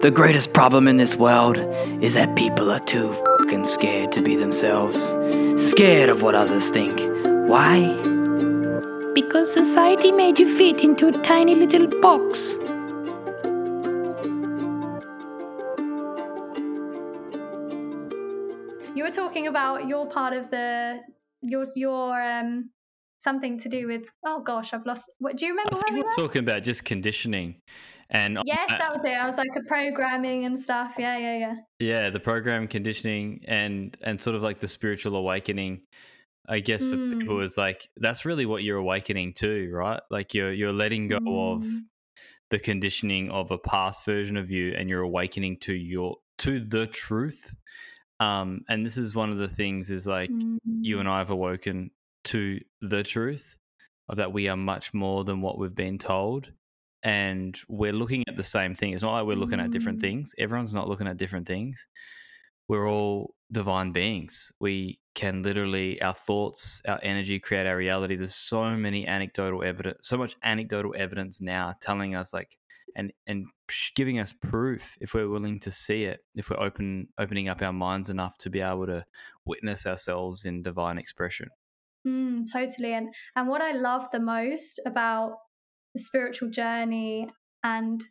The greatest problem in this world is that people are too fucking scared to be themselves. Scared of what others think. Why? Because society made you fit into a tiny little box. You were talking about your part of the your your um something to do with oh gosh I've lost what do you remember I think we we're were? talking about just conditioning, and Yes, that was it. I was like a programming and stuff. Yeah, yeah, yeah. yeah, the program conditioning and and sort of like the spiritual awakening. I guess for Mm. people is like that's really what you're awakening to, right? Like you're you're letting go of Mm. the conditioning of a past version of you, and you're awakening to your to the truth. Um, and this is one of the things is like you and Mm. I have awoken to the truth of that we are much more than what we've been told. And we're looking at the same thing. It's not like we're looking at different Mm. things. Everyone's not looking at different things. We're all divine beings. We can literally, our thoughts, our energy create our reality. There's so many anecdotal evidence, so much anecdotal evidence now telling us like, and and giving us proof if we're willing to see it, if we're open opening up our minds enough to be able to witness ourselves in divine expression. Mm, totally. And and what I love the most about the spiritual journey and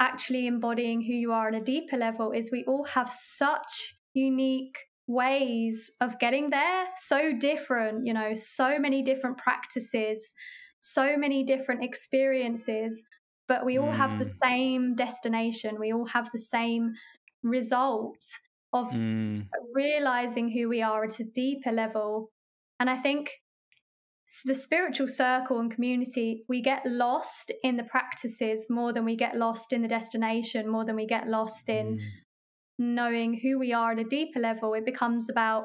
actually embodying who you are on a deeper level is we all have such unique ways of getting there, so different, you know, so many different practices, so many different experiences, but we all have the Mm. same destination. We all have the same results of Mm, realizing who we are at a deeper level. And I think the spiritual circle and community, we get lost in the practices more than we get lost in the destination, more than we get lost in mm, knowing who we are at a deeper level. It becomes about,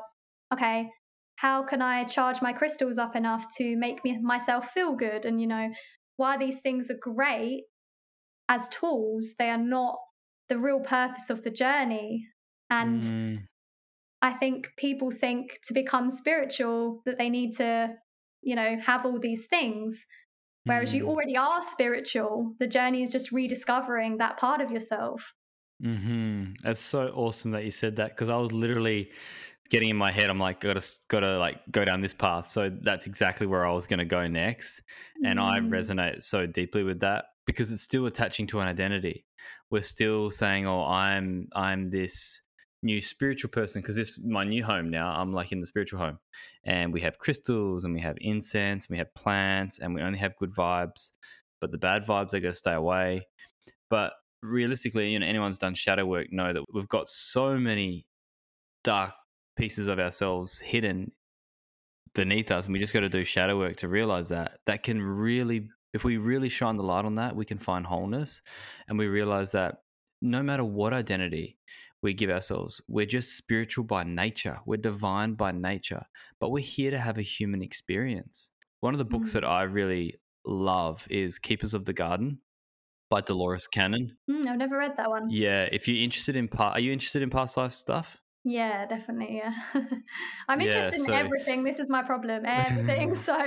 okay, how can I charge my crystals up enough to make me myself feel good? And you know, while these things are great as tools, they are not the real purpose of the journey. And mm. I think people think to become spiritual that they need to, you know, have all these things. Whereas you Mm. already are spiritual. The journey is just rediscovering that part of yourself. hmm That's so awesome that you said that because I was literally getting in my head. I'm like, gotta gotta like go down this path. So that's exactly where I was going to go next, and I Mm. resonate so deeply with that because it's still attaching to an identity. We're still saying, "Oh, I'm I'm this new spiritual person because this is my new home now. I'm like in the spiritual home, and we have crystals and we have incense and we have plants and we only have good vibes, but the bad vibes they got to stay away." But realistically, you know, anyone's done shadow work know that we've got so many dark pieces of ourselves hidden beneath us, and we just got to do shadow work to realize that. That can really, if we really shine the light on that, we can find wholeness, and we realize that no matter what identity we give ourselves, we're just spiritual by nature, we're divine by nature, but we're here to have a human experience. One of the books Mm. that I really love is Keepers of the Garden by Dolores Cannon. Mm, I've never read that one. Yeah, if you're interested in part, are you interested in past life stuff? Yeah, definitely. Yeah. I'm Yeah, interested so- in everything. This is my problem. Everything. So,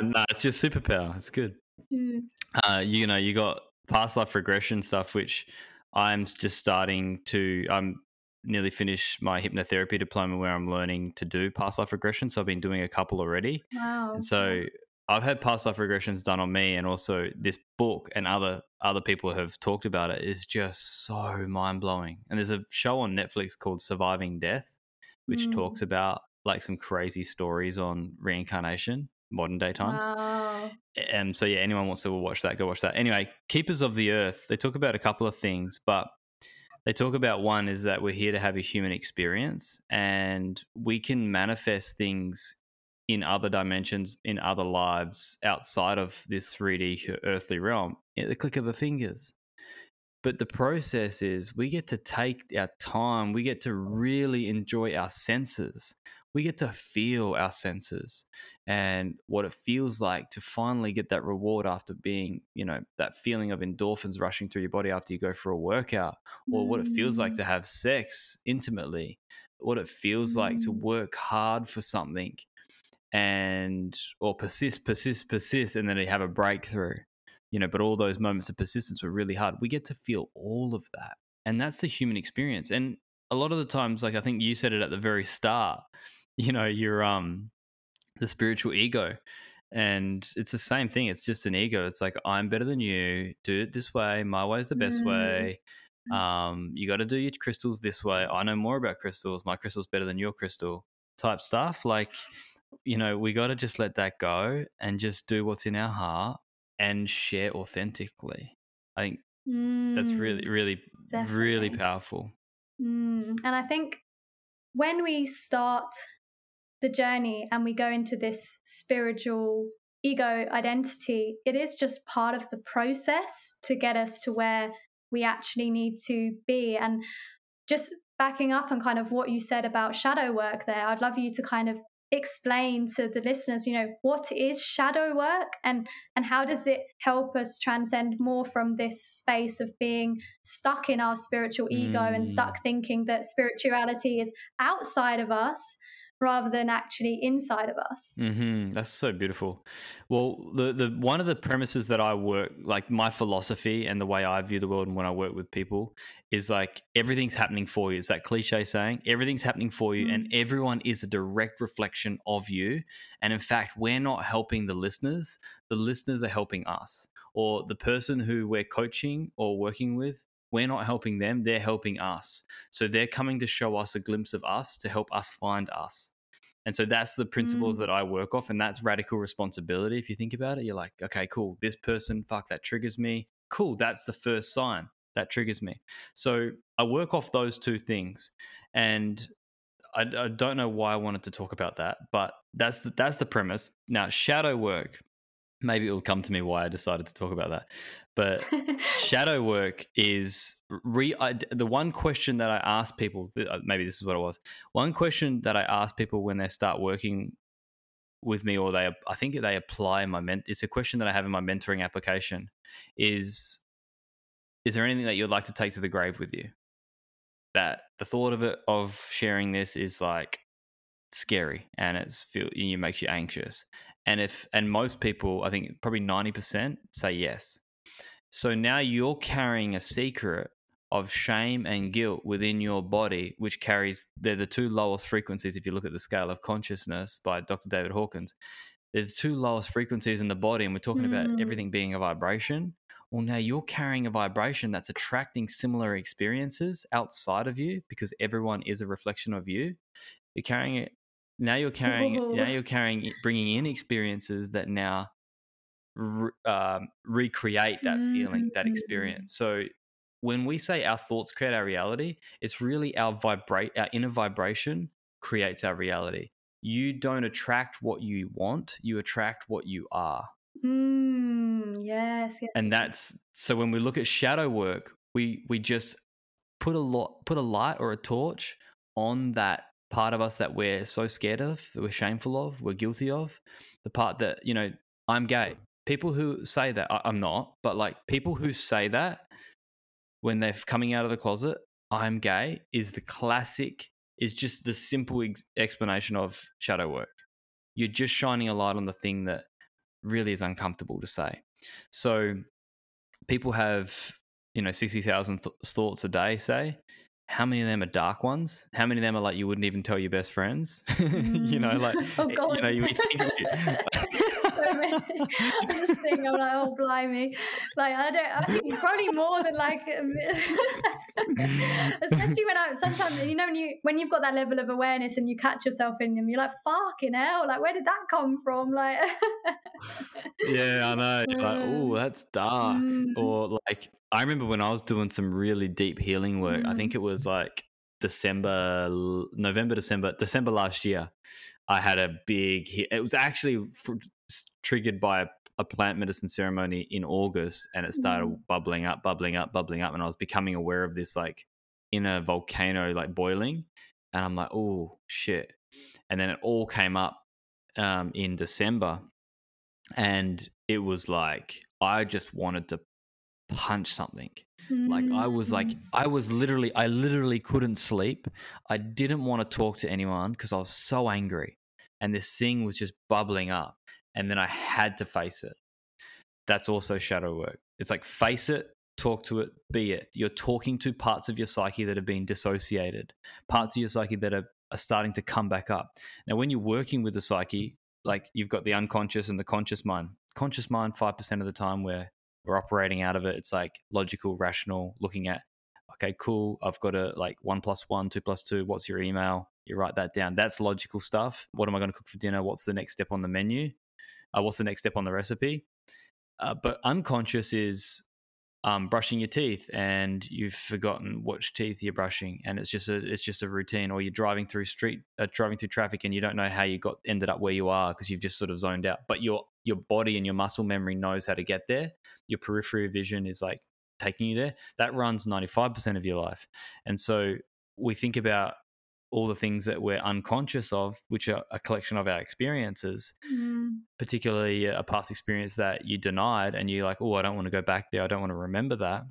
no, it's your superpower. It's good. Mm. Uh, you know, you got past life regression stuff, which I'm just starting to. I'm nearly finished my hypnotherapy diploma, where I'm learning to do past life regression. So I've been doing a couple already, wow. and so I've had past life regressions done on me, and also this book and other other people have talked about it. Is just so mind blowing. And there's a show on Netflix called Surviving Death, which Mm. talks about like some crazy stories on reincarnation, modern day times. Wow. And so, yeah, anyone wants to watch that, go watch that. Anyway, Keepers of the Earth, they talk about a couple of things, but they talk about one is that we're here to have a human experience and we can manifest things in other dimensions, in other lives outside of this 3D earthly realm at the click of a fingers. But the process is we get to take our time, we get to really enjoy our senses, we get to feel our senses and what it feels like to finally get that reward after being, you know, that feeling of endorphins rushing through your body after you go for a workout, or what it feels like Mm. to have sex intimately, what it feels like to Mm. work hard for something and or persist, persist, persist, and then you have a breakthrough. you know, but all those moments of persistence were really hard. We get to feel all of that. And that's the human experience. And a lot of the times, like I think you said it at the very start, you know, you're um the spiritual ego. And it's the same thing. It's just an ego. It's like I'm better than you. Do it this way. My way is the best Mm. way. Um, you got to do your crystals this way. I know more about crystals. My crystal's better than your crystal. Type stuff. Like, you know, we got to just let that go and just do what's in our heart and share authentically. I think that's really, Mm, really, really powerful. Mm, And I think when we start the journey and we go into this spiritual ego identity, it is just part of the process to get us to where we actually need to be. And just backing up on kind of what you said about shadow work there, I'd love you to kind of explain to the listeners you know what is shadow work and and how does it help us transcend more from this space of being stuck in our spiritual ego and Mm. stuck thinking that spirituality is outside of us rather than actually inside of us hmm That's so beautiful. Well, the the one of the premises that I work like my philosophy and the way I view the world and when I work with people is like everything's happening for you. It's that cliche saying, everything's happening for you, and everyone is a direct reflection of you. And in fact, we're not helping the listeners; the listeners are helping us, or the person who we're coaching or working with. We're not helping them; they're helping us. So they're coming to show us a glimpse of us to help us find us. And so that's the principles Mm. that I work off, and that's radical responsibility. If you think about it, you're like, okay, cool, this person, fuck, that triggers me. Cool, that's the first sign that triggers me. So I work off those two things, and I, I don't know why I wanted to talk about that, but that's the, that's the premise. Now, shadow work, maybe it will come to me why I decided to talk about that, but shadow work is re I, the one question that I ask people uh, maybe this is what it was. One question that I ask people when they start working with me or they I think they apply my ment it's a question that I have in my mentoring application is is there anything that you'd like to take to the grave with you? That the thought of it of sharing this is like scary and it's feel it makes you anxious and if and most people I think probably 90% say yes so now you're carrying a secret of shame and guilt within your body, which carries, they're the two lowest frequencies if you look at the scale of consciousness by Dr. David Hawkins. They're the two lowest frequencies in the body, and we're talking about Mm. everything being a vibration. Well, now you're carrying a vibration that's attracting similar experiences outside of you because everyone is a reflection of you. You're carrying it. Now you're carrying. Whoa. Now you're carrying, bringing in experiences that now re- um, recreate that feeling, that Mm. experience. So when we say our thoughts create our reality, it's really our vibrate, our inner vibration creates our reality. You don't attract what you want; you attract what you are, Mm, yes, yes. and that's so. When we look at shadow work, we we just put a lot, put a light or a torch on that part of us that we're so scared of, that we're shameful of, we're guilty of, the part that you know, I'm gay. People who say that I, I'm not, but like people who say that when they're coming out of the closet, I'm gay is the classic, is just the simple ex- explanation of shadow work. You're just shining a light on the thing that really is uncomfortable to say. So people have, you know, 60,000 th- thoughts a day, say. How many of them are dark ones? How many of them are like you wouldn't even tell your best friends? you know, mm. like, oh you know, you would think so many. I'm just thinking, I'm like, oh blimey, like I don't, I think probably more than like, especially when I sometimes you know when you when you've got that level of awareness and you catch yourself in them, you're like, fucking hell, like where did that come from? Like, yeah, I know. You're like, oh, that's dark. Mm. Or like, I remember when I was doing some really deep healing work. I Mm. think it was like December, November, December, December last year. I had a big. Hit. It was actually triggered by a, a plant medicine ceremony in August, and it started Mm. bubbling up, bubbling up, bubbling up, and I was becoming aware of this like inner volcano like boiling, and I'm like, oh shit, and then it all came up um, in December, and it was like I just wanted to punch something. Like I was like Mm. I was literally I literally couldn't sleep. I didn't want to talk to anyone because I was so angry. And this thing was just bubbling up and then I had to face it. that's also shadow work. It's like face it, talk to it, be it. You're talking to parts of your psyche that have been dissociated, parts of your psyche that are, are starting to come back up. Now, when you're working with the psyche, like you've got the unconscious and the conscious mind. Conscious mind, 5% of the time where we're operating out of it, it's like logical, rational, looking at, okay, cool, I've got a like one plus one, two plus two, what's your email? You write that down. That's logical stuff. What am I going to cook for dinner? What's the next step on the menu? Uh, what's the next step on the recipe? Uh, but unconscious is um, brushing your teeth and you've forgotten which teeth you're brushing, and it's just a it's just a routine. Or you're driving through street uh, driving through traffic and you don't know how you got ended up where you are because you've just sort of zoned out. But your your body and your muscle memory knows how to get there. Your periphery vision is like taking you there. That runs ninety five percent of your life, and so we think about all the things that we're unconscious of, which are a collection of our experiences, Mm. particularly a past experience that you denied, and you're like, oh, I don't want to go back there. I don't want to remember that.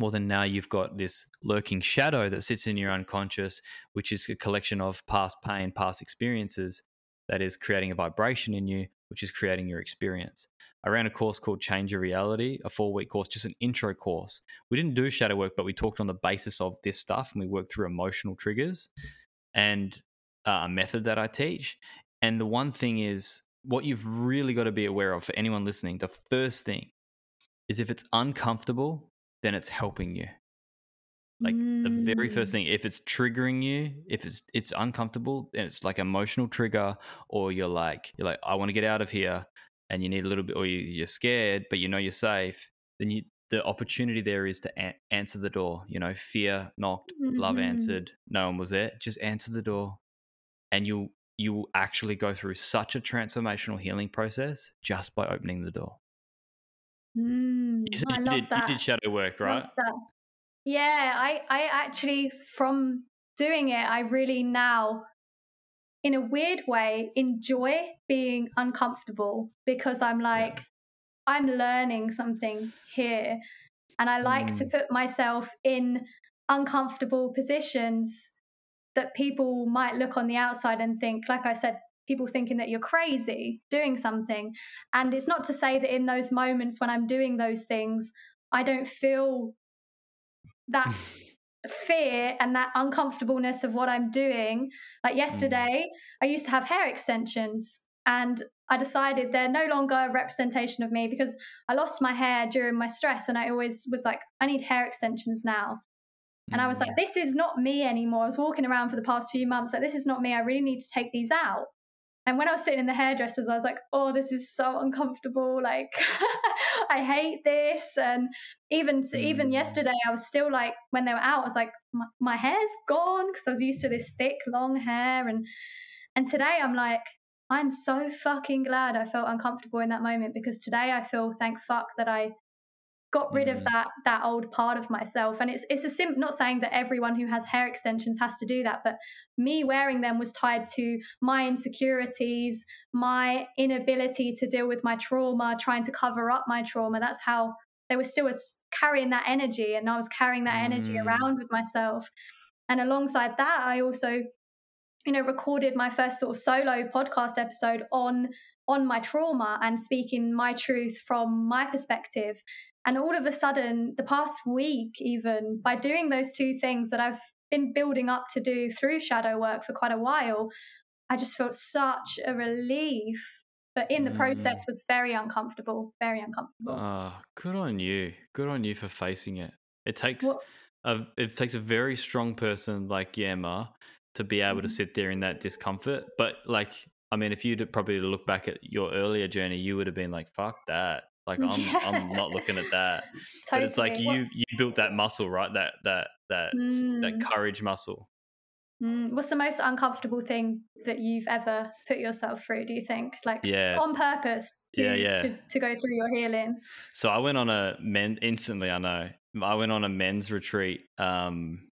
Well, then now you've got this lurking shadow that sits in your unconscious, which is a collection of past pain, past experiences that is creating a vibration in you, which is creating your experience. I ran a course called Change Your Reality, a four week course, just an intro course. We didn't do shadow work, but we talked on the basis of this stuff and we worked through emotional triggers and uh, a method that I teach. And the one thing is, what you've really got to be aware of for anyone listening, the first thing is if it's uncomfortable, then it's helping you. Like the very first Mm. thing, if it's triggering you, if it's it's uncomfortable, and it's like emotional trigger, or you're like you're like I want to get out of here, and you need a little bit, or you, you're scared, but you know you're safe, then you the opportunity there is to a- answer the door. You know, fear knocked, love Mhm. answered, no one was there. Just answer the door, and you'll you will actually go through such a transformational healing process just by opening the door. Mm, You you did, you did shadow work, right? Yeah, I, I actually, from doing it, I really now, in a weird way, enjoy being uncomfortable because I'm like, I'm learning something here. And I like to Mm. put myself in uncomfortable positions that people might look on the outside and think, like I said, people thinking that you're crazy doing something. And it's not to say that in those moments when I'm doing those things, I don't feel that fear and that uncomfortableness of what I'm doing. Like yesterday, I used to have hair extensions and I decided they're no longer a representation of me because I lost my hair during my stress and I always was like, I need hair extensions now. And I was Mm. like, this is not me anymore. I was walking around for the past few months, like, this is not me. I really need to take these out. And when I was sitting in the hairdressers, I was like, oh, this is so uncomfortable. Like, I hate this. And even to, even Mm. yesterday, I was still like, when they were out, I was like, my, my hair's gone because I was used to this thick, long hair. And and today, I'm like, I'm so fucking glad I felt uncomfortable in that moment because today I feel thank fuck that I got rid of Mm. that that old part of myself and it's it's a sim not saying that everyone who has hair extensions has to do that but me wearing them was tied to my insecurities my inability to deal with my trauma trying to cover up my trauma that's how they were still carrying that energy and I was carrying that energy Mm. around with myself and alongside that I also you know recorded my first sort of solo podcast episode on on my trauma and speaking my truth from my perspective and all of a sudden the past week even by doing those two things that I've been building up to do through shadow work for quite a while I just felt such a relief but in the process Mm. was very uncomfortable very uncomfortable Ah, good on you. Good on you for facing it. It takes a it takes a very strong person like Yama to be able to Mhm. sit there in that discomfort. But like, I mean, if you'd probably look back at your earlier journey, you would have been like, "Fuck that." Like, I'm I'm not looking at that. But it's like Totally. You you built that muscle, right? That that that that Mm. courage muscle. Mm, what's the most uncomfortable thing that you've ever put yourself through? Do you think, like Yeah. on purpose, to, Yeah, yeah. To, to go through your healing? So I went on a men instantly. I know I went on a men's retreat. Um,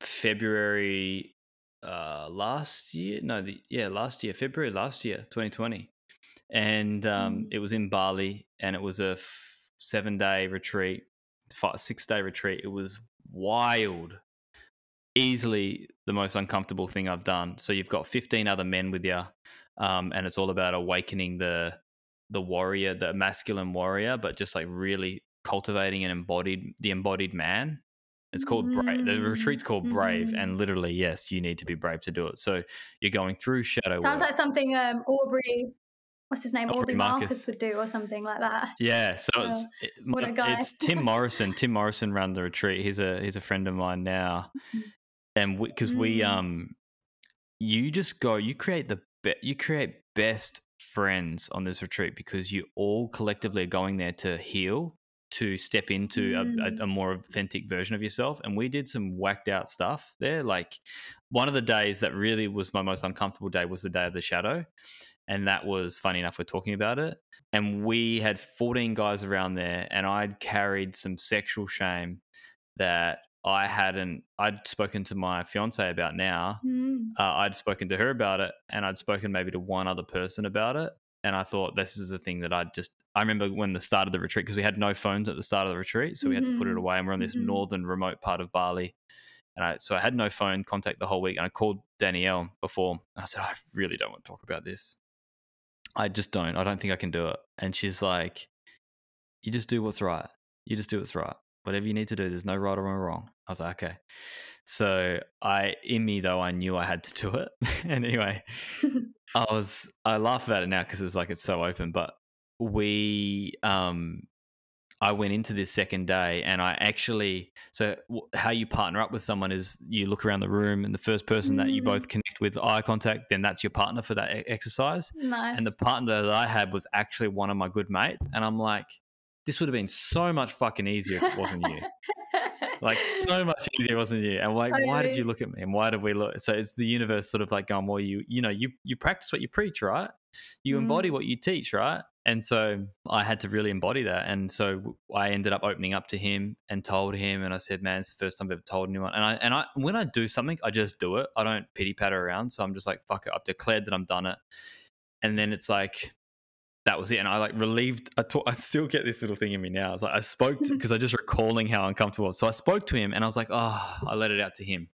February uh last year. No, the yeah last year, February last year, 2020, and um, Mm. it was in Bali, and it was a f- seven day retreat, five, six day retreat. It was wild. Easily the most uncomfortable thing I've done. So you've got 15 other men with you, um, and it's all about awakening the the warrior, the masculine warrior, but just like really cultivating and embodied the embodied man. It's called brave. The retreat's called brave, Mm. and literally, yes, you need to be brave to do it. So you're going through shadow Sounds work. like something um, Aubrey, what's his name, Aubrey Aubrey Marcus. Marcus. would do, or something like that. Yeah, so Oh, it's it, what a guy. it's Tim Morrison. Tim Morrison ran the retreat. He's a he's a friend of mine now, and because we, Mm. um, you just go, you create the be- you create best friends on this retreat because you all collectively are going there to heal, to step into a, Mm. a, a more authentic version of yourself. And we did some whacked out stuff there. Like one of the days that really was my most uncomfortable day was the day of the shadow. And that was funny enough, we're talking about it. And we had 14 guys around there, and I'd carried some sexual shame that I hadn't, I'd spoken to my fiance about now. Mm. Uh, I'd spoken to her about it, and I'd spoken maybe to one other person about it. And I thought this is a thing that I just, I remember when the start of the retreat, because we had no phones at the start of the retreat. So we had to put it Mhm. away, and we're on this Mhm. northern remote part of Bali. And I, so I had no phone contact the whole week. And I called Danielle before. I said, I really don't want to talk about this. I just don't. I don't think I can do it. And she's like, You just do what's right. You just do what's right. Whatever you need to do, there's no right or wrong. I was like, Okay. So I, in me though, I knew I had to do it. and anyway, I was, I laugh about it now because it's like it's so open. But we, um, I went into this second day and I actually, so how you partner up with someone is you look around the room and the first person that you Mm. both connect with eye contact, then that's your partner for that exercise. nice. And the partner that I had was actually one of my good mates. And I'm like, this would have been so much fucking easier if it wasn't you. like so much easier wasn't you. And like, why did you look at me? And why did we look? So it's the universe sort of like going, well, you, you know, you, you practice what you preach, right? You embody Mm. what you teach, right? And so I had to really embody that. And so I ended up opening up to him and told him, and I said, man, it's the first time I've ever told anyone. And I, and I, when I do something, I just do it. I don't pity patter around. So I'm just like, fuck it. I've declared that I'm done it. And then it's like, that was it. And I like relieved. I, talk, I still get this little thing in me now. I was like, I spoke to mm-hmm. because I just recalling how uncomfortable. So I spoke to him and I was like, oh, I let it out to him.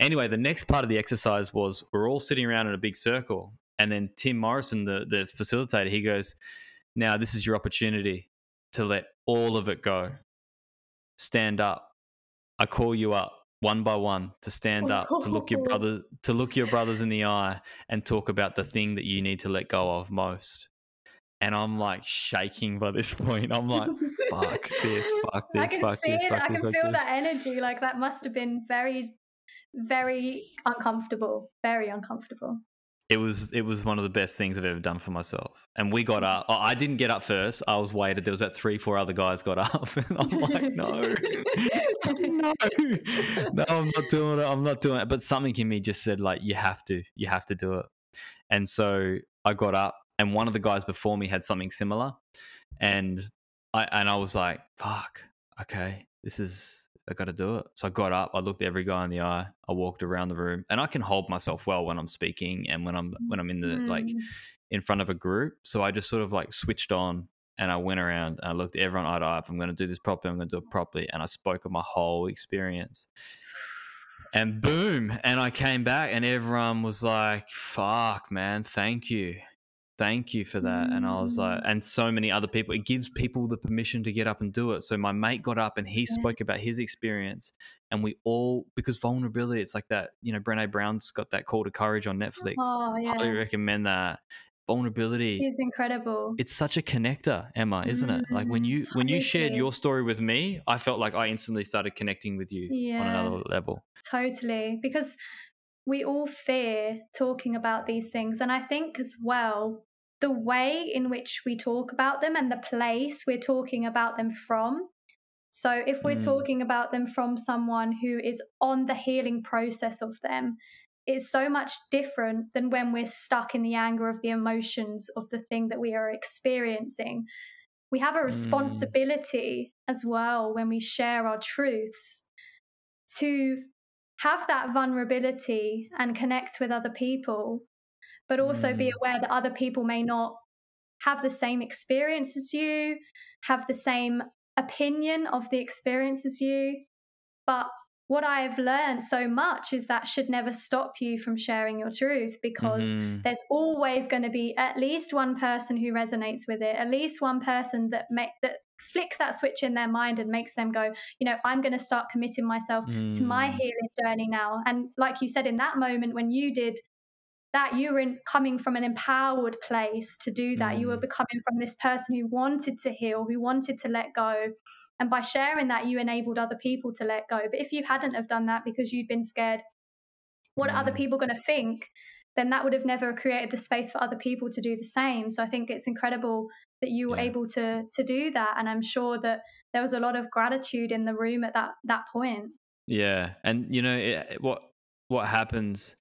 Anyway, the next part of the exercise was we're all sitting around in a big circle. And then Tim Morrison, the, the facilitator, he goes, Now this is your opportunity to let all of it go. Stand up. I call you up one by one to stand up, to look your brother to look your brothers in the eye and talk about the thing that you need to let go of most. And I'm like shaking by this point. I'm like, fuck this, fuck I this, can fuck feel, this, fuck I this, can feel this. that energy. Like that must have been very, very uncomfortable. Very uncomfortable. It was it was one of the best things I've ever done for myself. And we got up. oh, I didn't get up first. I was waited. There was about three, four other guys got up, and I'm like, no, no, no, I'm not doing it. I'm not doing it. But something in me just said, like, you have to, you have to do it. And so I got up, and one of the guys before me had something similar, and I and I was like, fuck, okay, this is. I got to do it. So I got up. I looked every guy in the eye. I walked around the room, and I can hold myself well when I'm speaking and when I'm when I'm in the like Mm. in front of a group. So I just sort of like switched on and I went around and I looked everyone eye to eye. If I'm going to do this properly, I'm going to do it properly. And I spoke of my whole experience. And boom. And I came back and everyone was like, fuck, man, thank you. Thank you for that. And I was like, Mm. and so many other people, it gives people the permission to get up and do it. So my mate got up and he Yeah. spoke about his experience. And we all, because vulnerability, it's like that, you know, Brene Brown's got that call to courage on Netflix. Oh yeah. Highly recommend that. Vulnerability is incredible. it's such a connector emma isn't it like when Mm, you when you shared your story with me i felt like i instantly started connecting with you on another level Totally, because we all fear talking about these things. And I think as well, the way in which we talk about them and the place we're talking about them from. So, if we're Mm. talking about them from someone who is on the healing process of them, it's so much different than when we're stuck in the anger of the emotions of the thing that we are experiencing. We have a Mm. responsibility as well when we share our truths to have that vulnerability and connect with other people, but also be Mm. aware that other people may not have the same experience as you, have the same opinion of the experience as you. But what I've learned so much is that should never stop you from sharing your truth because Mhm. there's always going to be at least one person who resonates with it, at least one person that make that flicks that switch in their mind and makes them go, you know, I'm going to start committing myself to my Mm. healing journey now. And like you said, in that moment when you did that, you were in, coming from an empowered place to do that. You were Mm. becoming from this person who wanted to heal, who wanted to let go. And by sharing that, you enabled other people to let go. But if you hadn't have done that because you'd been scared, what are other Mm. people going to think? Then that would have never created the space for other people to do the same. So I think it's incredible that you were Yeah. able to to do that. And I'm sure that there was a lot of gratitude in the room at that that point. Yeah, and you know it, what what happens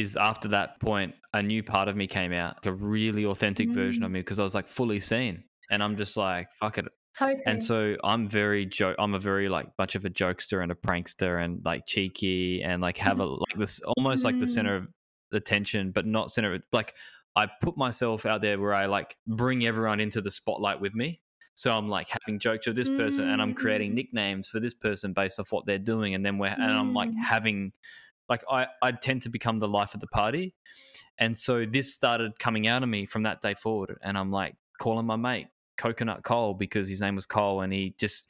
is after that point, a new part of me came out, like a really authentic version of Mm. me, because I was like fully seen, and I'm just like fuck it. Totally. And so I'm very jo- I'm a very like much of a jokester and a prankster and like cheeky and like have a like this almost like the Mm. center of attention, but not center of like I put myself out there where I like bring everyone into the spotlight with me. So I'm like having jokes with this person and I'm creating Mm. nicknames for this person based off what they're doing. And then we're, and I'm like Mm. having, like, I, I tend to become the life of the party. And so this started coming out of me from that day forward. And I'm like calling my mate Coconut Cole because his name was Cole and he just,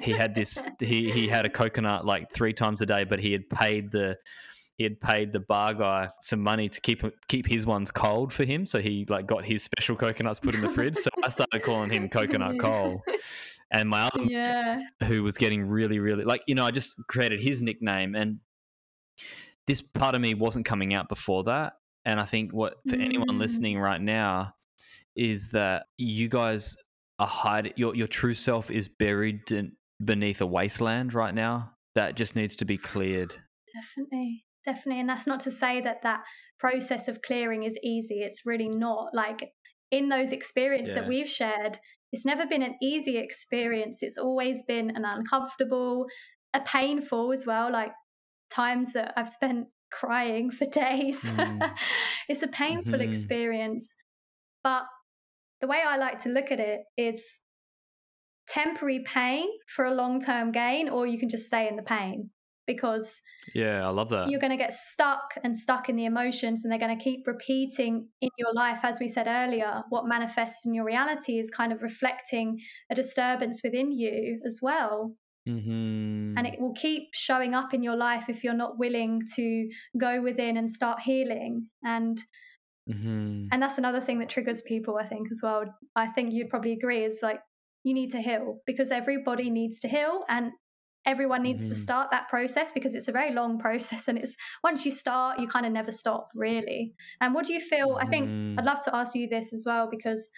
he had this, he, he had a coconut like three times a day, but he had paid the, he had paid the bar guy some money to keep keep his ones cold for him, so he like got his special coconuts put in the fridge. So I started calling him Coconut Cole, and my other yeah. who was getting really, really like you know I just created his nickname, and this part of me wasn't coming out before that. And I think what for anyone Mm. listening right now is that you guys are hiding your your true self is buried in, beneath a wasteland right now that just needs to be cleared. Definitely, definitely. And that's not to say that that process of clearing is easy. It's really not. Like in those experiences Yeah. that we've shared, it's never been an easy experience. It's always been an uncomfortable, a painful as well. Like times that I've spent crying for days. Mm. it's a painful Mhm. experience. But the way I like to look at it is temporary pain for a long term gain, or you can just stay in the pain because Yeah, I love that. you're going to get stuck and stuck in the emotions and they're going to keep repeating in your life as we said earlier what manifests in your reality is kind of reflecting a disturbance within you as well Mm-hmm. and it will keep showing up in your life if you're not willing to go within and start healing and mm-hmm. and that's another thing that triggers people i think as well i think you'd probably agree is like you need to heal because everybody needs to heal and everyone needs to Mhm. start that process because it's a very long process and it's once you start you kind of never stop really and what do you feel i think i'd love to ask you this as well because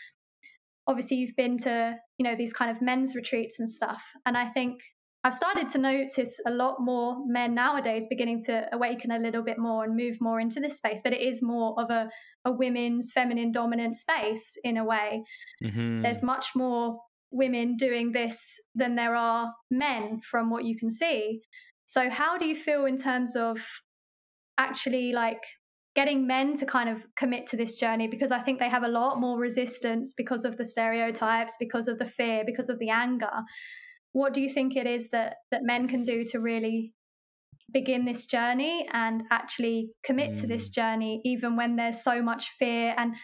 obviously you've been to you know these kind of men's retreats and stuff and i think i've started to notice a lot more men nowadays beginning to awaken a little bit more and move more into this space but it is more of a, a women's feminine dominant space in a way. Mm-hmm. there's much more women doing this than there are men from what you can see. So how do you feel in terms of actually like getting men to kind of commit to this journey? Because i think they have a lot more resistance because of the stereotypes because of the fear because of the anger what do you think it is that that men can do to really begin this journey and actually commit to this journey even when there's so much fear and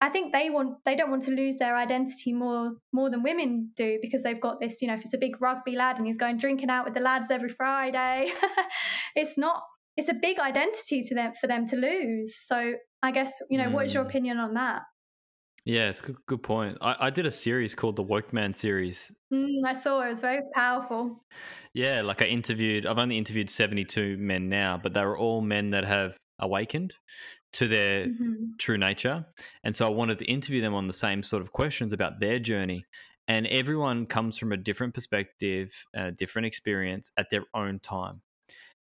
I think they want they don't want to lose their identity more more than women do because they've got this, you know, if it's a big rugby lad and he's going drinking out with the lads every Friday, it's not it's a big identity to them for them to lose. So I guess, you know, what is your Mm. opinion on that? Yeah, it's good, good point. I, I did a series called the Woke Man series. Mm, I saw it was very powerful. Yeah, like I interviewed, I've only interviewed 72 men now, but they were all men that have awakened to their Mhm. true nature. And so I wanted to interview them on the same sort of questions about their journey. And everyone comes from a different perspective, a different experience at their own time.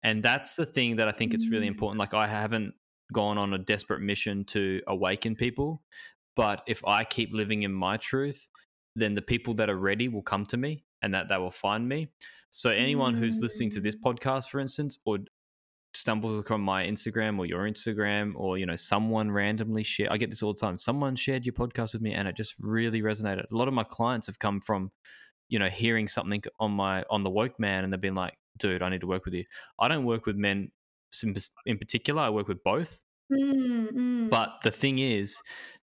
And that's the thing that I think it's really Mm. important. Like, I haven't gone on a desperate mission to awaken people, but if I keep living in my truth, then the people that are ready will come to me and that they will find me. So, anyone who's listening to this mm. podcast, for instance, or stumbles upon my Instagram or your Instagram or you know someone randomly share I get this all the time someone shared your podcast with me and it just really resonated a lot of my clients have come from you know hearing something on my on the woke man and they've been like dude, I need to work with you. I don't work with men in in particular. I work with both. Mm, mm. But the thing is,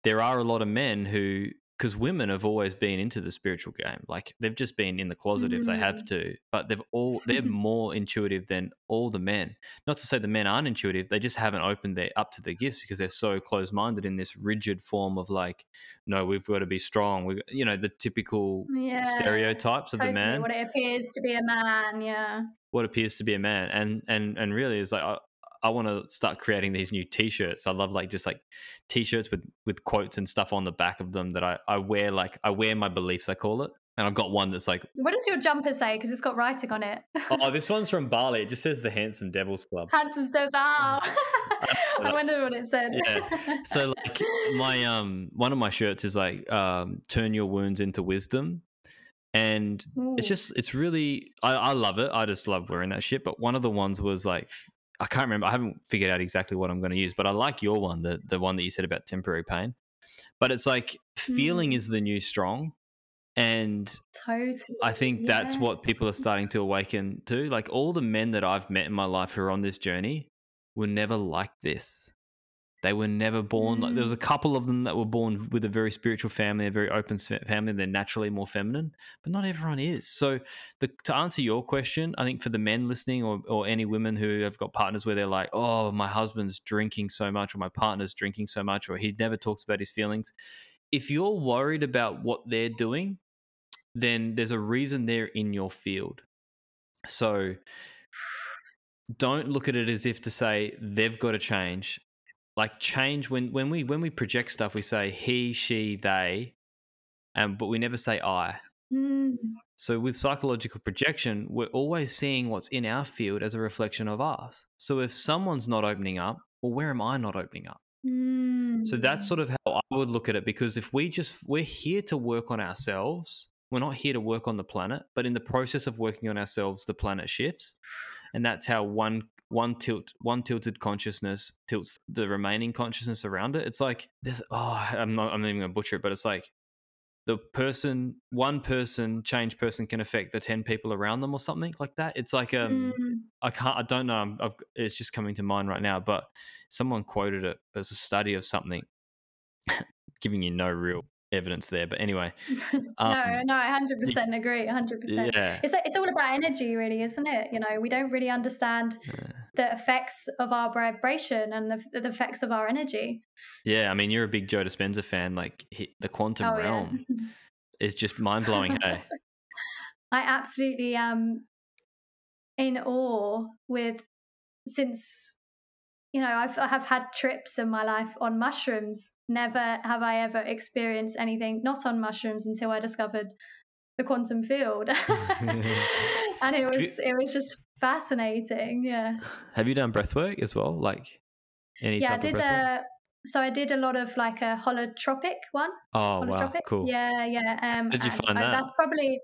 there are a lot of men who, because women have always been into the spiritual game, like they've just been in the closet if they have Mm. to. But they've all they're more intuitive than all the men. Not to say the men aren't intuitive; they just haven't opened their up to their gifts because they're so close minded in this rigid form of like, no, we've got to be strong. We, you know, the typical yeah, stereotypes of the man what it appears to be a man. Yeah. what appears to be a man and and and really is like I, I want to start creating these new t-shirts i love like just like t-shirts with with quotes and stuff on the back of them that i i wear like i wear my beliefs i call it and i've got one that's like What does your jumper say? Because it's got writing on it. oh this one's from bali it just says the handsome devils club Handsome stairs. Oh. I wonder what it said. Yeah. so like my um one of my shirts is like um turn your wounds into wisdom and it's just it's really I, I love it i just love wearing that shit but one of the ones was like i can't remember i haven't figured out exactly what i'm going to use but i like your one the the one that you said about temporary pain but it's like feeling Mm. is the new strong and totally. I think that's what people are starting to awaken to. Like all the men that I've met in my life who are on this journey were never like this. They were never born like there was mm. a couple of them that were born with a very spiritual family, a very open family. They're naturally more feminine, but not everyone is. So, the, to answer your question, I think for the men listening or, or any women who have got partners where they're like, oh, my husband's drinking so much, or my partner's drinking so much, or he never talks about his feelings. If you're worried about what they're doing, then there's a reason they're in your field. So don't look at it as if to say they've got to change. Like change when when we when we project stuff, we say he, she, they, and but we never say I. Mm. So with psychological projection, we're always seeing what's in our field as a reflection of us. So if someone's not opening up, well, where am I not opening up? So that's Mm. sort of how I would look at it because if we just we're here to work on ourselves, we're not here to work on the planet, but in the process of working on ourselves, the planet shifts. And that's how one one tilt one tilted consciousness tilts the remaining consciousness around it. It's like this oh I'm not I'm not even gonna butcher it, but it's like the person one person change person can affect the 10 people around them or something like that it's like um Mm. I can't. I don't know. I've, it's just coming to mind right now. But someone quoted it as a study of something, giving you no real evidence there. But anyway, no, um, no, I hundred percent agree. hundred percent. yeah, It's it's all about energy, really, isn't it? You know, we don't really understand yeah. the effects of our vibration and the, the effects of our energy. yeah. I mean, you're a big Joe Dispenza fan. Like he, the quantum oh realm yeah. is just mind blowing. hey, I absolutely am in awe with since you know I've I have had trips in my life on mushrooms. Never have I ever experienced anything not on mushrooms until I discovered the quantum field, and it was it was just fascinating. Yeah, have you done breath work as well? Like any yeah. I did a so I did a lot of like a holotropic one. Oh wow, cool. Yeah, yeah. Um, did you find I- that? That's probably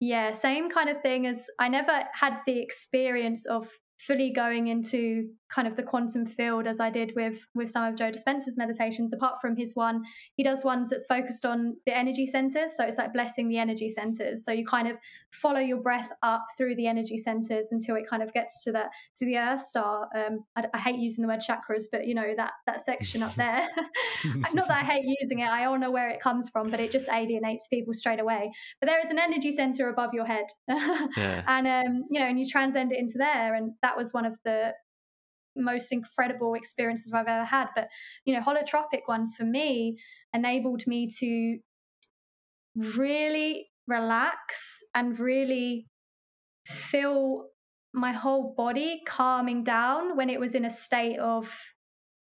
yeah, same kind of thing as I never had the experience of fully going into kind of the quantum field as I did with with some of Joe Dispenza's meditations. Apart from his one, he does ones that's focused on the energy centers. So it's like blessing the energy centers. So you kind of follow your breath up through the energy centers until it kind of gets to that to the Earth star. Um, I, I hate using the word chakras, but you know that that section up there. Not that I hate using it. I all know where it comes from, but it just alienates people straight away. But there is an energy center above your head. Yeah. and um, you know, and you transcend it into there, and that was one of the most incredible experiences I've ever had. But you know, holotropic ones for me enabled me to really relax and really feel my whole body calming down when it was in a state of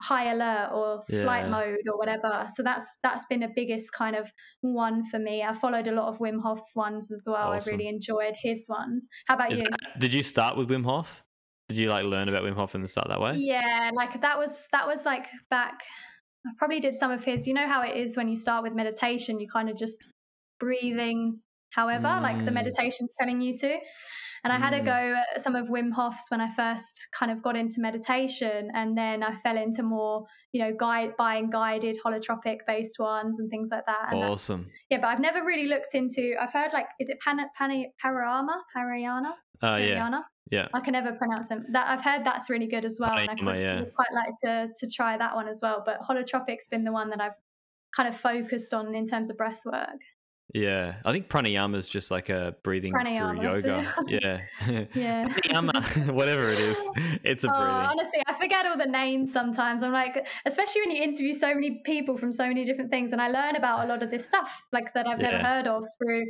high alert or flight mode or whatever. So that's that's been the biggest kind of one for me. I followed a lot of Wim Hof ones as well. Awesome. I really enjoyed his ones. How about Is you? that- did you start with Wim Hof? Did you like learn about Wim Hof and start that way? Yeah, like that was that was like back. I probably did some of his. You know how it is when you start with meditation, you kind of just breathing, however, like the Mm. meditation's telling you to. And I had a Mm. go at some of Wim Hof's when I first kind of got into meditation, and then I fell into more, you know, guide buying guided holotropic based ones and things like that. And Awesome. Yeah, but I've never really looked into. I've heard like, is it Pana, Pana, Parayama? Parayana? Oh yeah, Parayana? Yeah. I can never pronounce them. That I've heard that's really good as well. and I Pranayama, would, yeah. quite like to to try that one as well. But holotropic's been the one that I've kind of focused on in terms of breath work. Yeah, I think pranayama is just like a breathing through yoga. so- Yeah, Yeah. pranayama, whatever it is, it's a Oh, breathing. honestly, I forget all the names sometimes. I'm like, especially when you interview so many people from so many different things, and I learn about a lot of this stuff like that I've never heard of through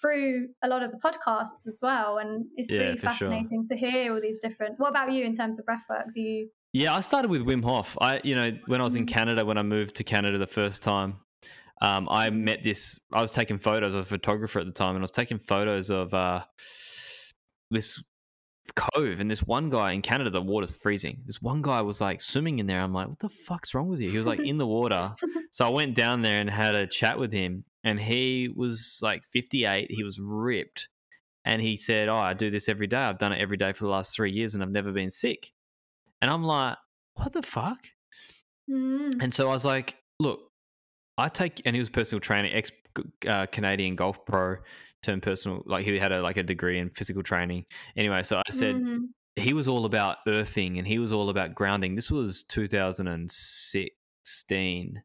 through a lot of the podcasts as well. And it's Yeah, really for sure. fascinating to hear all these different. What about you in terms of breath work? Do you? Yeah, I started with Wim Hof. I, you know, when I was in Mm. Canada, when I moved to Canada the first time, um, I met this. I was taking photos. I was a photographer at the time, and I was taking photos of uh, this cove. And this one guy in Canada, the water's freezing. This one guy was like swimming in there. I'm like, what the fuck's wrong with you? He was like in the water. So I went down there and had a chat with him, and he was like 58. He was ripped, and he said, "Oh, I do this every day. I've done it every day for the last three years, and I've never been sick." And I'm like, "What the fuck?" Mm. And so I was like, "Look, I take," and he was personal training, ex uh, Canadian golf pro, turned personal. Like he had a like a degree in physical training. Anyway, so I said, Mhm. he was all about earthing and he was all about grounding. This was 2016.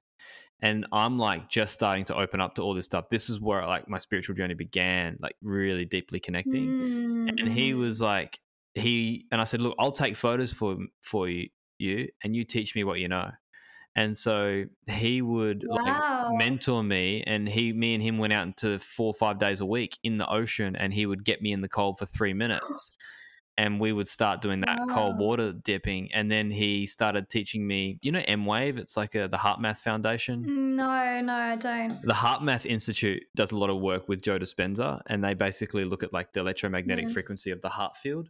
And I'm like just starting to open up to all this stuff. This is where like my spiritual journey began, like really deeply connecting. And he Mm. was like, he and I said, look, I'll take photos for for you, you, and you teach me what you know. And so he would Wow. like mentor me, and he, me, and him went out into four or five days a week in the ocean, and he would get me in the cold for three minutes, and we would start doing that cold water dipping, and then he started teaching me, you know, emWave. It's like a, the HeartMath Foundation. No, no, I don't. The HeartMath Institute does a lot of work with Joe Dispenza, and they basically look at like the electromagnetic Mhm. frequency of the heart field.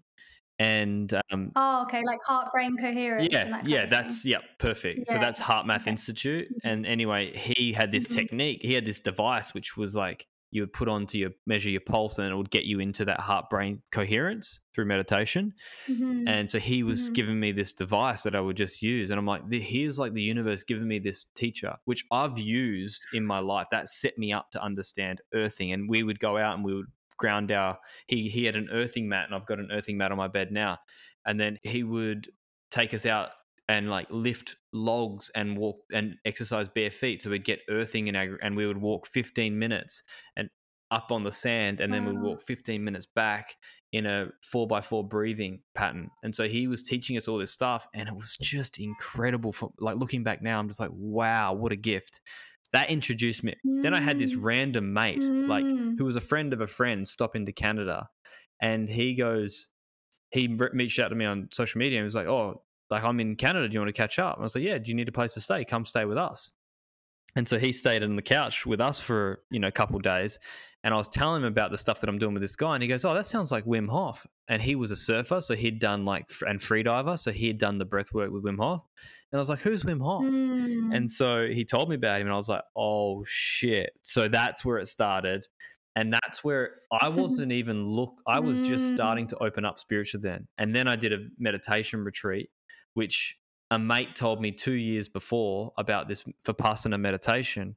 And um, Oh, okay, like heart brain coherence. yeah, that yeah, that's yeah, perfect. So that's HeartMath okay. Institute. Mhm. And anyway, he had this Mhm. technique. He had this device which was like you would put onto your measure your pulse, and it would get you into that heart brain coherence through meditation. Mhm. And so he was Mhm. giving me this device that I would just use. And I'm like, here's like the universe giving me this teacher, which I've used in my life. That set me up to understand earthing. And we would go out and we would ground our, he, he had an earthing mat, and I've got an earthing mat on my bed now. And then he would take us out and like lift logs and walk and exercise bare feet. So we'd get earthing in our, and we would walk 15 minutes and up on the sand and then we'd walk 15 minutes back in a four by four breathing pattern. And so he was teaching us all this stuff and it was just incredible for like looking back now, I'm just like, wow, what a gift. That introduced me. Then I had this Mm. random mate, like Mm. who was a friend of a friend, stop into Canada. And he goes, he reached out to me on social media and was like, oh, like I'm in Canada. Do you want to catch up? And I was like, yeah. Do you need a place to stay? Come stay with us. And so he stayed on the couch with us for you know a couple of days, and I was telling him about the stuff that I'm doing with this guy, and he goes, "Oh, that sounds like Wim Hof." And he was a surfer, so he'd done like and freediver, so he had done the breath work with Wim Hof. And I was like, "Who's Wim Hof?" Mm. And so he told me about him, and I was like, "Oh shit!" So that's where it started, and that's where I wasn't even look. I was just starting to open up spiritually then, and then I did a meditation retreat, which a mate told me two years before about this vipassana meditation,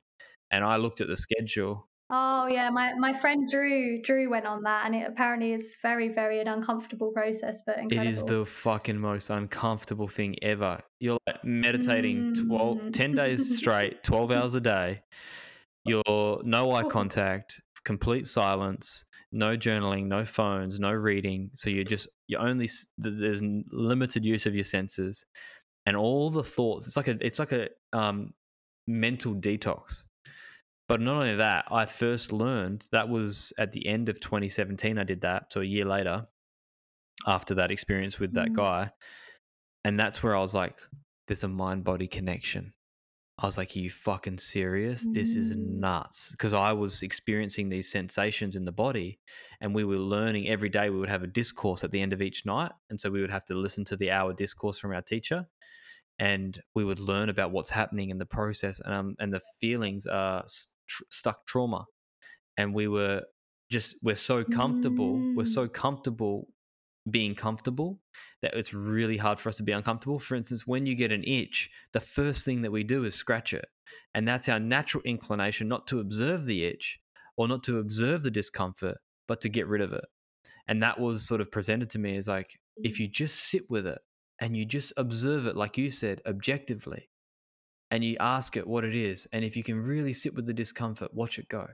and I looked at the schedule. Oh yeah, my, my friend Drew Drew went on that, and it apparently is very very an uncomfortable process, but incredible. It is the fucking most uncomfortable thing ever. You're like meditating 12, Mm. 10 days straight, 12 hours a day. You're no eye contact, complete silence, no journaling, no phones, no reading. So you're just, you only, there's limited use of your senses and all the thoughts. It's like a, it's like a um, mental detox. But not only that, I first learned that was at the end of 2017. I did that. So a year later, after that experience with that Mm. guy. And that's where I was like, there's a mind body connection. I was like, are you fucking serious? This is Mm. nuts. Because I was experiencing these sensations in the body and we were learning every day. We would have a discourse at the end of each night. And so we would have to listen to the hour discourse from our teacher and we would learn about what's happening in the process. and Um, and the feelings are st- stuck trauma. And we were just we're so comfortable. We're Mm. so comfortable being comfortable that it's really hard for us to be uncomfortable. For instance, when you get an itch, the first thing that we do is scratch it. And that's our natural inclination not to observe the itch or not to observe the discomfort, but to get rid of it. And that was sort of presented to me as like, if you just sit with it and you just observe it, like you said, objectively, and you ask it what it is, and if you can really sit with the discomfort, watch it go.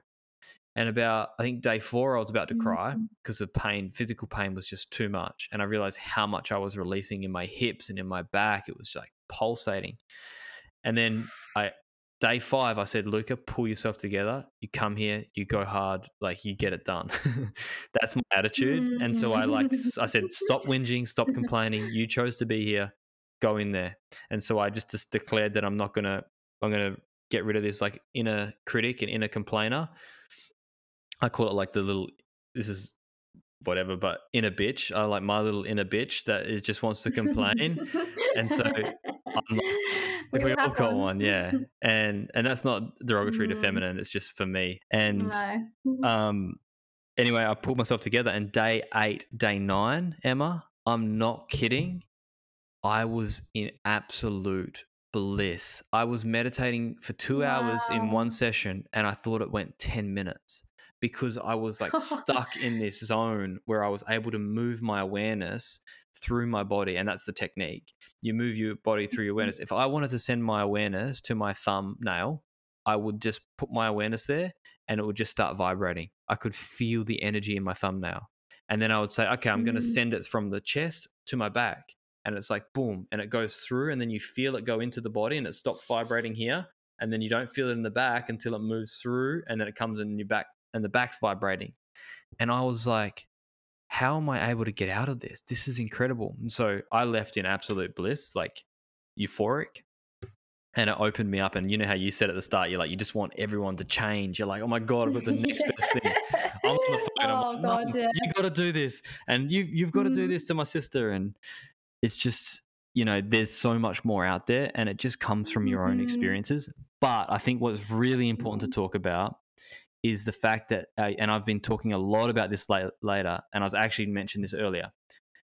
And about, I think day four, I was about to cry mm. because the pain, physical pain was just too much. And I realized how much I was releasing in my hips and in my back. It was like pulsating. And then I, day five, I said, Luka, pull yourself together. You come here, you go hard, like you get it done. That's my attitude. And so I like, I said, stop whinging, stop complaining. You chose to be here, go in there. And so I just, just declared that I'm not to, I'm to get rid of this like inner critic and inner complainer. I call it like the little, this is whatever, but inner bitch. I like my little inner bitch that just wants to complain. and so I'm if we, all got one, yeah. And and that's not derogatory to Mm. feminine. It's just for me. And no. um, anyway, I pulled myself together. And day eight, day nine, Emma, I'm not kidding. I was in absolute bliss. I was meditating for two hours in one session, and I thought it went ten minutes because I was like stuck in this zone where I was able to move my awareness through my body. And that's the technique. You move your body through your awareness. If I wanted to send my awareness to my thumbnail, I would just put my awareness there and it would just start vibrating. I could feel the energy in my thumbnail. And then I would say, okay, I'm going to Mm. send it from the chest to my back. And it's like boom, and it goes through, and then you feel it go into the body and it stops vibrating here. And then you don't feel it in the back until it moves through, and then it comes in your back, and the back's vibrating. And I was like, how am I able to get out of this? This is incredible. And so I left in absolute bliss, like euphoric. And it opened me up. And you know how you said at the start, you're like, you just want everyone to change. You're like, oh my God, I've got the next best thing. I'm on the phone. I'm Oh, like, God, "Mum, yeah. you got to do this, and you you've got to do Mm. this to my sister, and it's just you know there's so much more out there, and it just comes from your own Mhm. experiences. But I think what's really important to talk about is the fact that, uh, and I've been talking a lot about this la- later, and I was actually mentioned this earlier.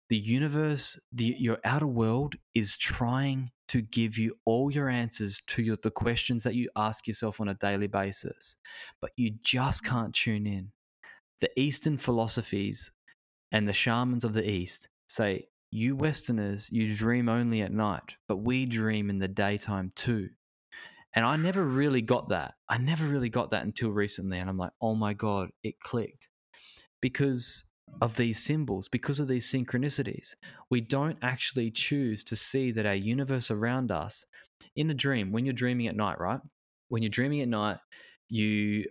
The universe, the your outer world, is trying to give you all your answers to your, the questions that you ask yourself on a daily basis, but you just can't tune in the Eastern philosophies and the shamans of the East say, you Westerners, you dream only at night, but we dream in the daytime too. And I never really got that. I never really got that until recently. And I'm like, oh my God, it clicked. Because of these symbols, because of these synchronicities, we don't actually choose to see that our universe around us in a dream, when you're dreaming at night, right? When you're dreaming at night, you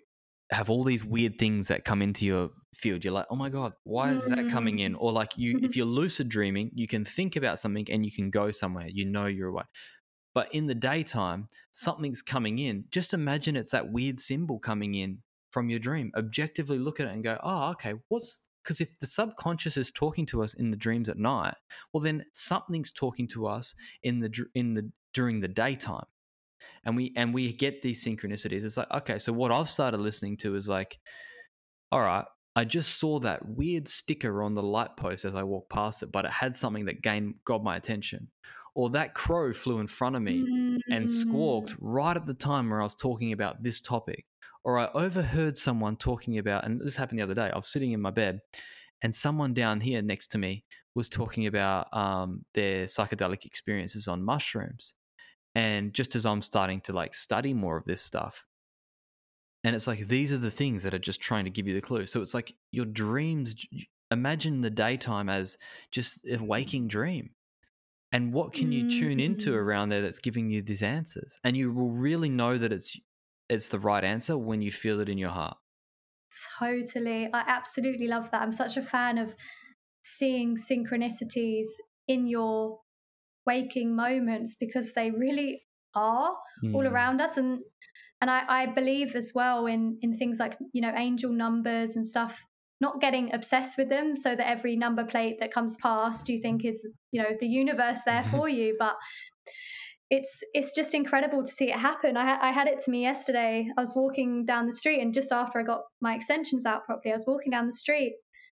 have all these weird things that come into your field. You're like, oh my God, why is that coming in? Mm. Or like you, if you're lucid dreaming, you can think about something and you can go somewhere. You know you're away. But in the daytime, mm. something's coming in. Just imagine it's that weird symbol coming in from your dream. Objectively look at it and go, oh, okay, what's because if the subconscious is talking to us in the dreams at night, well, then something's talking to us in the in the during the daytime and we and we get these synchronicities it's like okay so what i've started listening to is like all right i just saw that weird sticker on the light post as i walked past it but it had something that gained got my attention or that crow flew in front of me and squawked Mm. right at the time where i was talking about this topic or i overheard someone talking about and this happened the other day i was sitting in my bed and someone down here next to me was talking about um, their psychedelic experiences on mushrooms. And just as i'm starting to like study more of this stuff and it's like these are the things that are just trying to give you the clue. So it's like your dreams imagine the daytime as just a waking dream and what can you tune into Mm. around there that's giving you these answers and you will really know that it's it's the right answer when you feel it in your heart Totally. I absolutely love that. I'm such a fan of seeing synchronicities in your waking moments because they really are all Mm. around us and and I, I believe as well in in things like you know angel numbers and stuff not getting obsessed with them so that every number plate that comes past you think is you know the universe there for you but it's it's just incredible to see it happen. I, I had it to me yesterday. I was walking down the street, and just after I got my extensions out properly, I was walking down the street,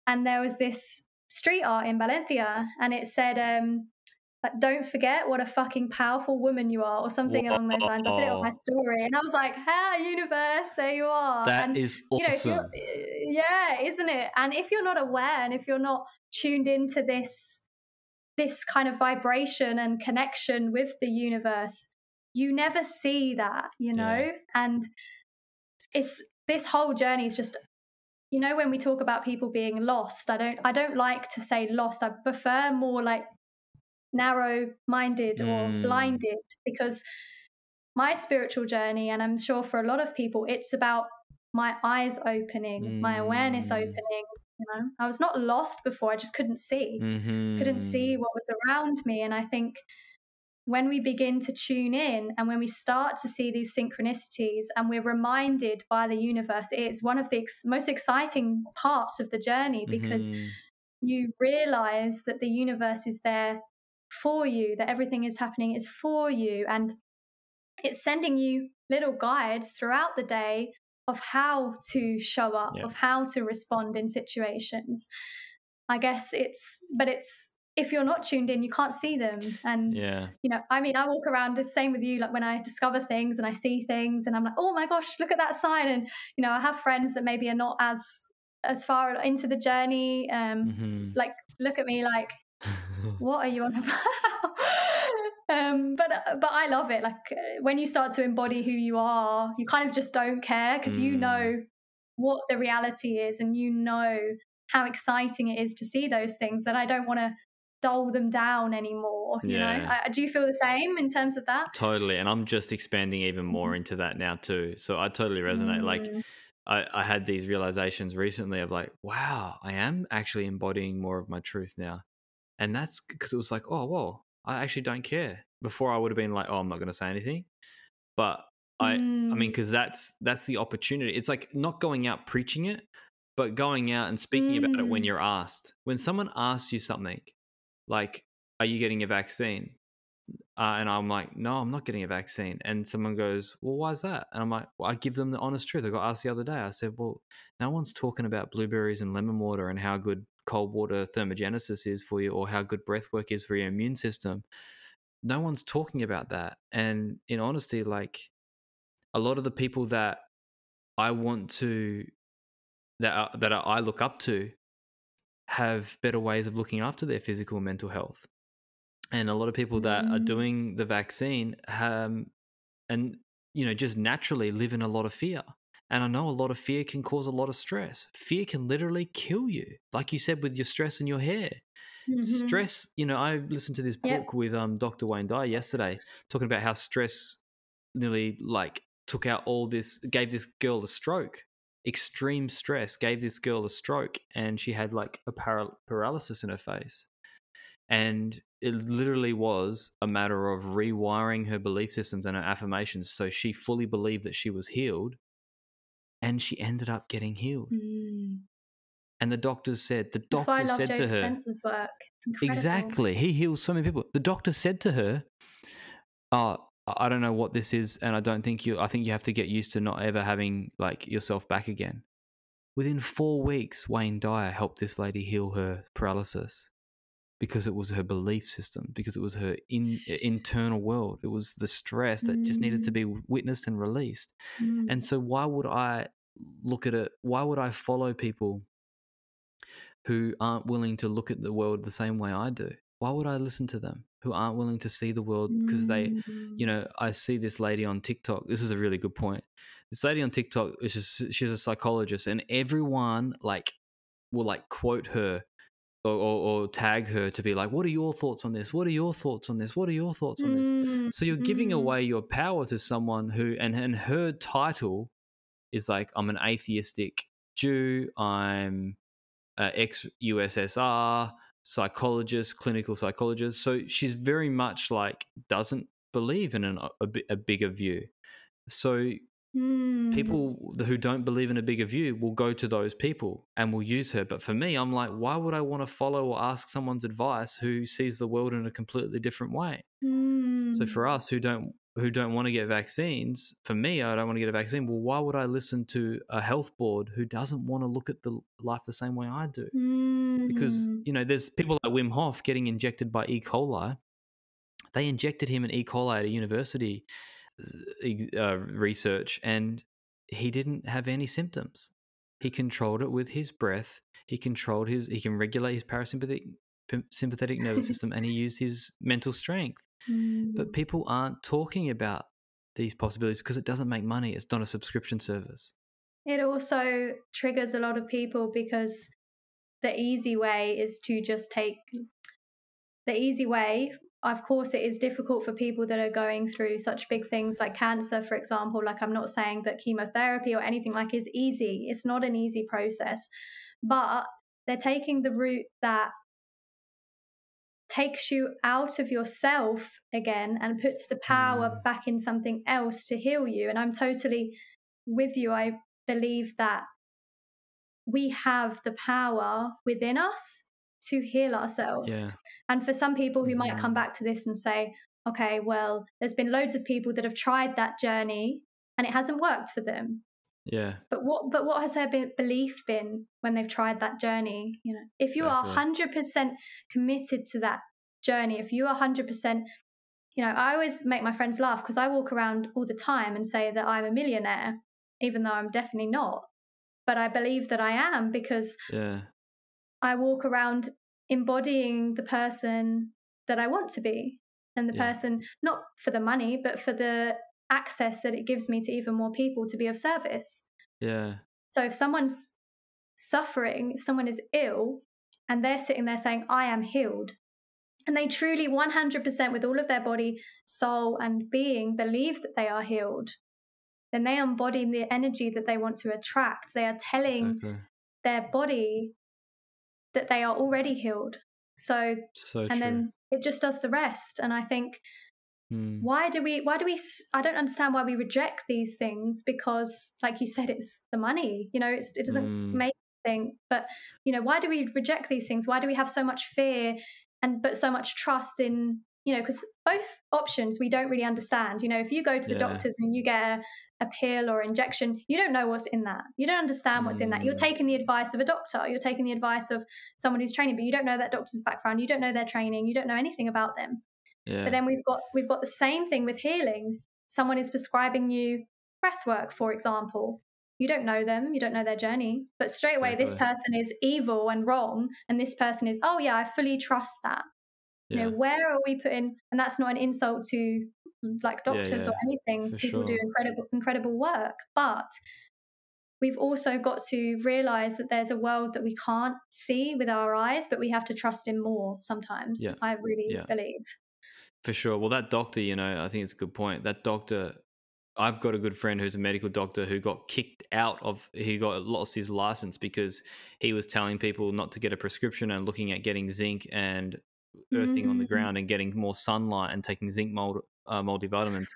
and there was this street art in Valencia, and it said, um, like, "Don't forget what a fucking powerful woman you are," or something along those lines. I put it on my story, and I was like, "Hey, universe, there you are." That and, is you know, awesome. yeah, isn't it? And if you're not aware, and if you're not tuned into this this kind of vibration and connection with the universe, you never see that, you know? Yeah. And it's this whole journey is just you know when we talk about people being lost, I don't I don't like to say lost. I prefer more like narrow minded or Mm. blinded because my spiritual journey and I'm sure for a lot of people it's about my eyes opening, my awareness Mm. opening, you know. I was not lost before, I just couldn't see couldn't see Mhm. what was around me. And I think when we begin to tune in and when we start to see these synchronicities and we're reminded by the universe, it's one of the ex- most exciting parts of the journey because Mhm. you realize that the universe is there for you, that everything is happening is for you. And it's sending you little guides throughout the day of how to show up, Yeah. of how to respond in situations. I guess it's, but it's, if you're not tuned in, you can't see them. And, yeah. you know, I mean, I walk around the same with you, like when I discover things and I see things and I'm like, oh my gosh, look at that sign. And, you know, I have friends that maybe are not as, as far into the journey. Um, Mhm. like, look at me like, what are you on about? um, but but I love it. Like uh, when you start to embody who you are, you kind of just don't care because you Mm. know what the reality is, and you know how exciting it is to see those things. That I don't want to dull them down anymore. You know, Yeah. I, do you feel the same in terms of that? Totally. And I'm just expanding even more into that now too. So I totally resonate. Like Mm. I, I had these realizations recently of like, wow, I am actually embodying more of my truth now. And that's because it was like, oh, well, I actually don't care. Before I would have been like, oh, I'm not going to say anything. But I, I mean, Mm. because that's that's the opportunity. It's like not going out preaching it, but going out and speaking about it when Mm. you're asked. When someone asks you something, like, "Are you getting a vaccine?" Uh, and I'm like, "No, I'm not getting a vaccine." And someone goes, "Well, why is that?" And I'm like, well, "I give them the honest truth." I got asked the other day. I said, "Well, no one's talking about blueberries and lemon water and how good cold water thermogenesis is for you, or how good breath work is for your immune system." No one's talking about that. And in honesty, like a lot of the people that I want to that are, that I look up to have better ways of looking after their physical and mental health. And a lot of people that are Mm. doing the vaccine um, and you know just naturally live in a lot of fear. And I know a lot of fear can cause a lot of stress. Fear can literally kill you, like you said with your stress and your hair Mhm. stress you know i listened to this book Yep. with um dr wayne dyer yesterday talking about how stress nearly like took out all this gave this girl a stroke extreme stress gave this girl a stroke and she had like a paral- paralysis in her face and it literally was a matter of rewiring her belief systems and her affirmations so she fully believed that she was healed and she ended up getting healed Mm. and the doctors said the That's why I doctor love said Joe to her Dispenza's work. Exactly. He heals so many people. The doctor said to her, "Oh, I don't know what this is, and I don't think you. I think you have to get used to not ever having like yourself back again." Within four weeks, Wayne Dyer helped this lady heal her paralysis because it was her belief system, because it was her in, internal world. It was the stress that just needed to be witnessed and released. Mm. And so, why would I look at it? Why would I follow people who aren't willing to look at the world the same way I do? Why would I listen to them who aren't willing to see the world because they, Mm. you know, I see this lady on TikTok. This is a really good point. This lady on TikTok is just she's a psychologist, and everyone like will like quote her or, or, or tag her to be like, "What are your thoughts on this? What are your thoughts on this? What are your thoughts on this?" Mm, So you're giving mm. away your power to someone who, and, and her title is like, I'm an atheistic Jew, I'm ex USSR psychologist, clinical psychologist. So she's very much like doesn't believe in an, a, a bigger view. So Mm. people who don't believe in a bigger view will go to those people and will use her. But for me, I'm like, why would I want to follow or ask someone's advice who sees the world in a completely different way? Mm. So Mm. for us who don't who don't want to get vaccines, for me, I don't want to get a vaccine. Well, why would I listen to a health board who doesn't want to look at the life the same way I do? Because Mm. you know, there's people like Wim Hof getting injected by E. coli. They injected him an E. coli at a university uh, research, and he didn't have any symptoms. He controlled it with his breath. He controlled his. He can regulate his parasympathetic p- sympathetic nervous system, and he used his mental strength. Mm. But people aren't talking about these possibilities because it doesn't make money. It's not a subscription service. It also triggers a lot of people because the easy way is to just take the easy way. Of course, it is difficult for people that are going through such big things like cancer, for example. Like, I'm not saying that chemotherapy or anything like is easy. It's not an easy process, but they're taking the route that takes you out of yourself again and puts the power Mm. back in something else to heal you. And I'm totally with you. I believe that we have the power within us to heal ourselves. Yeah. And for some people who might come Mhm. back to this and say, okay, well, there's been loads of people that have tried that journey and it hasn't worked for them. Yeah. But what but what has their be- belief been when they've tried that journey? You know, if you are hundred percent committed to that journey, if you are hundred percent, you know, I always make my friends laugh because I walk around all the time and say that I'm a millionaire, even though I'm definitely not. But I believe that I am because Yeah. I walk around embodying the person that I want to be, and the Yeah. person not for the money, but for the access that it gives me to even more people to be of service. Yeah. So if someone's suffering, if someone is ill, and they're sitting there saying, I am healed, and they truly 100% with all of their body, soul, and being believe that they are healed, then they embody the energy that they want to attract. They are telling Exactly. their body that they are already healed. So, So and true. then it just does the rest. And I think Mm. why do we why do we I don't understand why we reject these things because like you said it's the money you know it's, it doesn't Mm. make anything but you know why do we reject these things why do we have so much fear and but so much trust in you know because both options we don't really understand you know if you go to the Yeah. doctors and you get a, a pill or injection you don't know what's in that you don't understand what's in that you're Mm. taking the advice of a doctor you're taking the advice of someone who's training but you don't know that doctor's background you don't know their training you don't know anything about them Yeah. but then we've got we've got the same thing with healing. Someone is prescribing you breath work, for example. You don't know them, you don't know their journey, but straight away this person is evil and wrong, and this person is, oh yeah, I fully trust that. You yeah. know, where are we putting? And that's not an insult to mm, like Yeah, doctors or anything. People do incredible incredible work, but we've also got to realize that there's a world that we can't see with our eyes, but we have to trust in more sometimes. Yeah, I really yeah. believe. For sure. Well, that doctor, you know, I think it's a good point. That doctor, I've got a good friend who's a medical doctor who got kicked out of, he got lost his license because he was telling people not to get a prescription and looking at getting zinc and earthing on the Mm. ground and getting more sunlight and taking zinc mold, uh, multivitamins.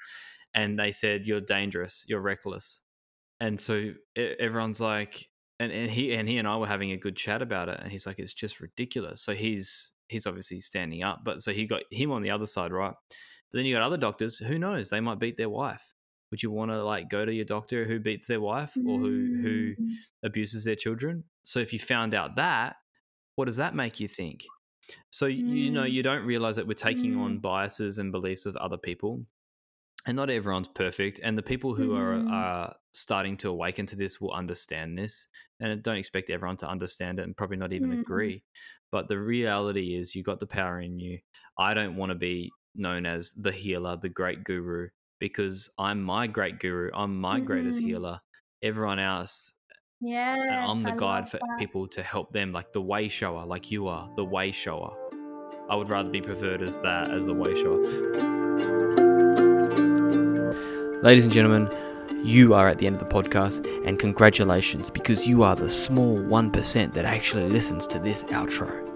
And they said, you're dangerous, you're reckless. And so everyone's like, and, and he and he and I were having a good chat about it, and he's like, it's just ridiculous. So he's he's obviously standing up, but so he got him on the other side, right? But then you got other doctors. Who knows? They might beat their wife. Would you want to like go to your doctor who beats their wife or who who Mm. abuses their children? So if you found out that, what does that make you think? So you know Mm. you don't realize that we're taking on Mm. biases and beliefs of other people, and not everyone's perfect. And the people who are Mhm. are starting to awaken to this will understand this, and don't expect everyone to understand it and probably not even Mm. agree. But the reality is, you got the power in you. I don't want to be known as the healer, the great guru, because I'm my great guru. I'm my greatest Mhm. healer. Everyone else Yes, and I'm the I guide for that. people to help them, like the way shower, like you are, the way shower. I would rather be preferred as that, as the way shower. Ladies and gentlemen, you are at the end of the podcast, and congratulations because you are the small 1% that actually listens to this outro.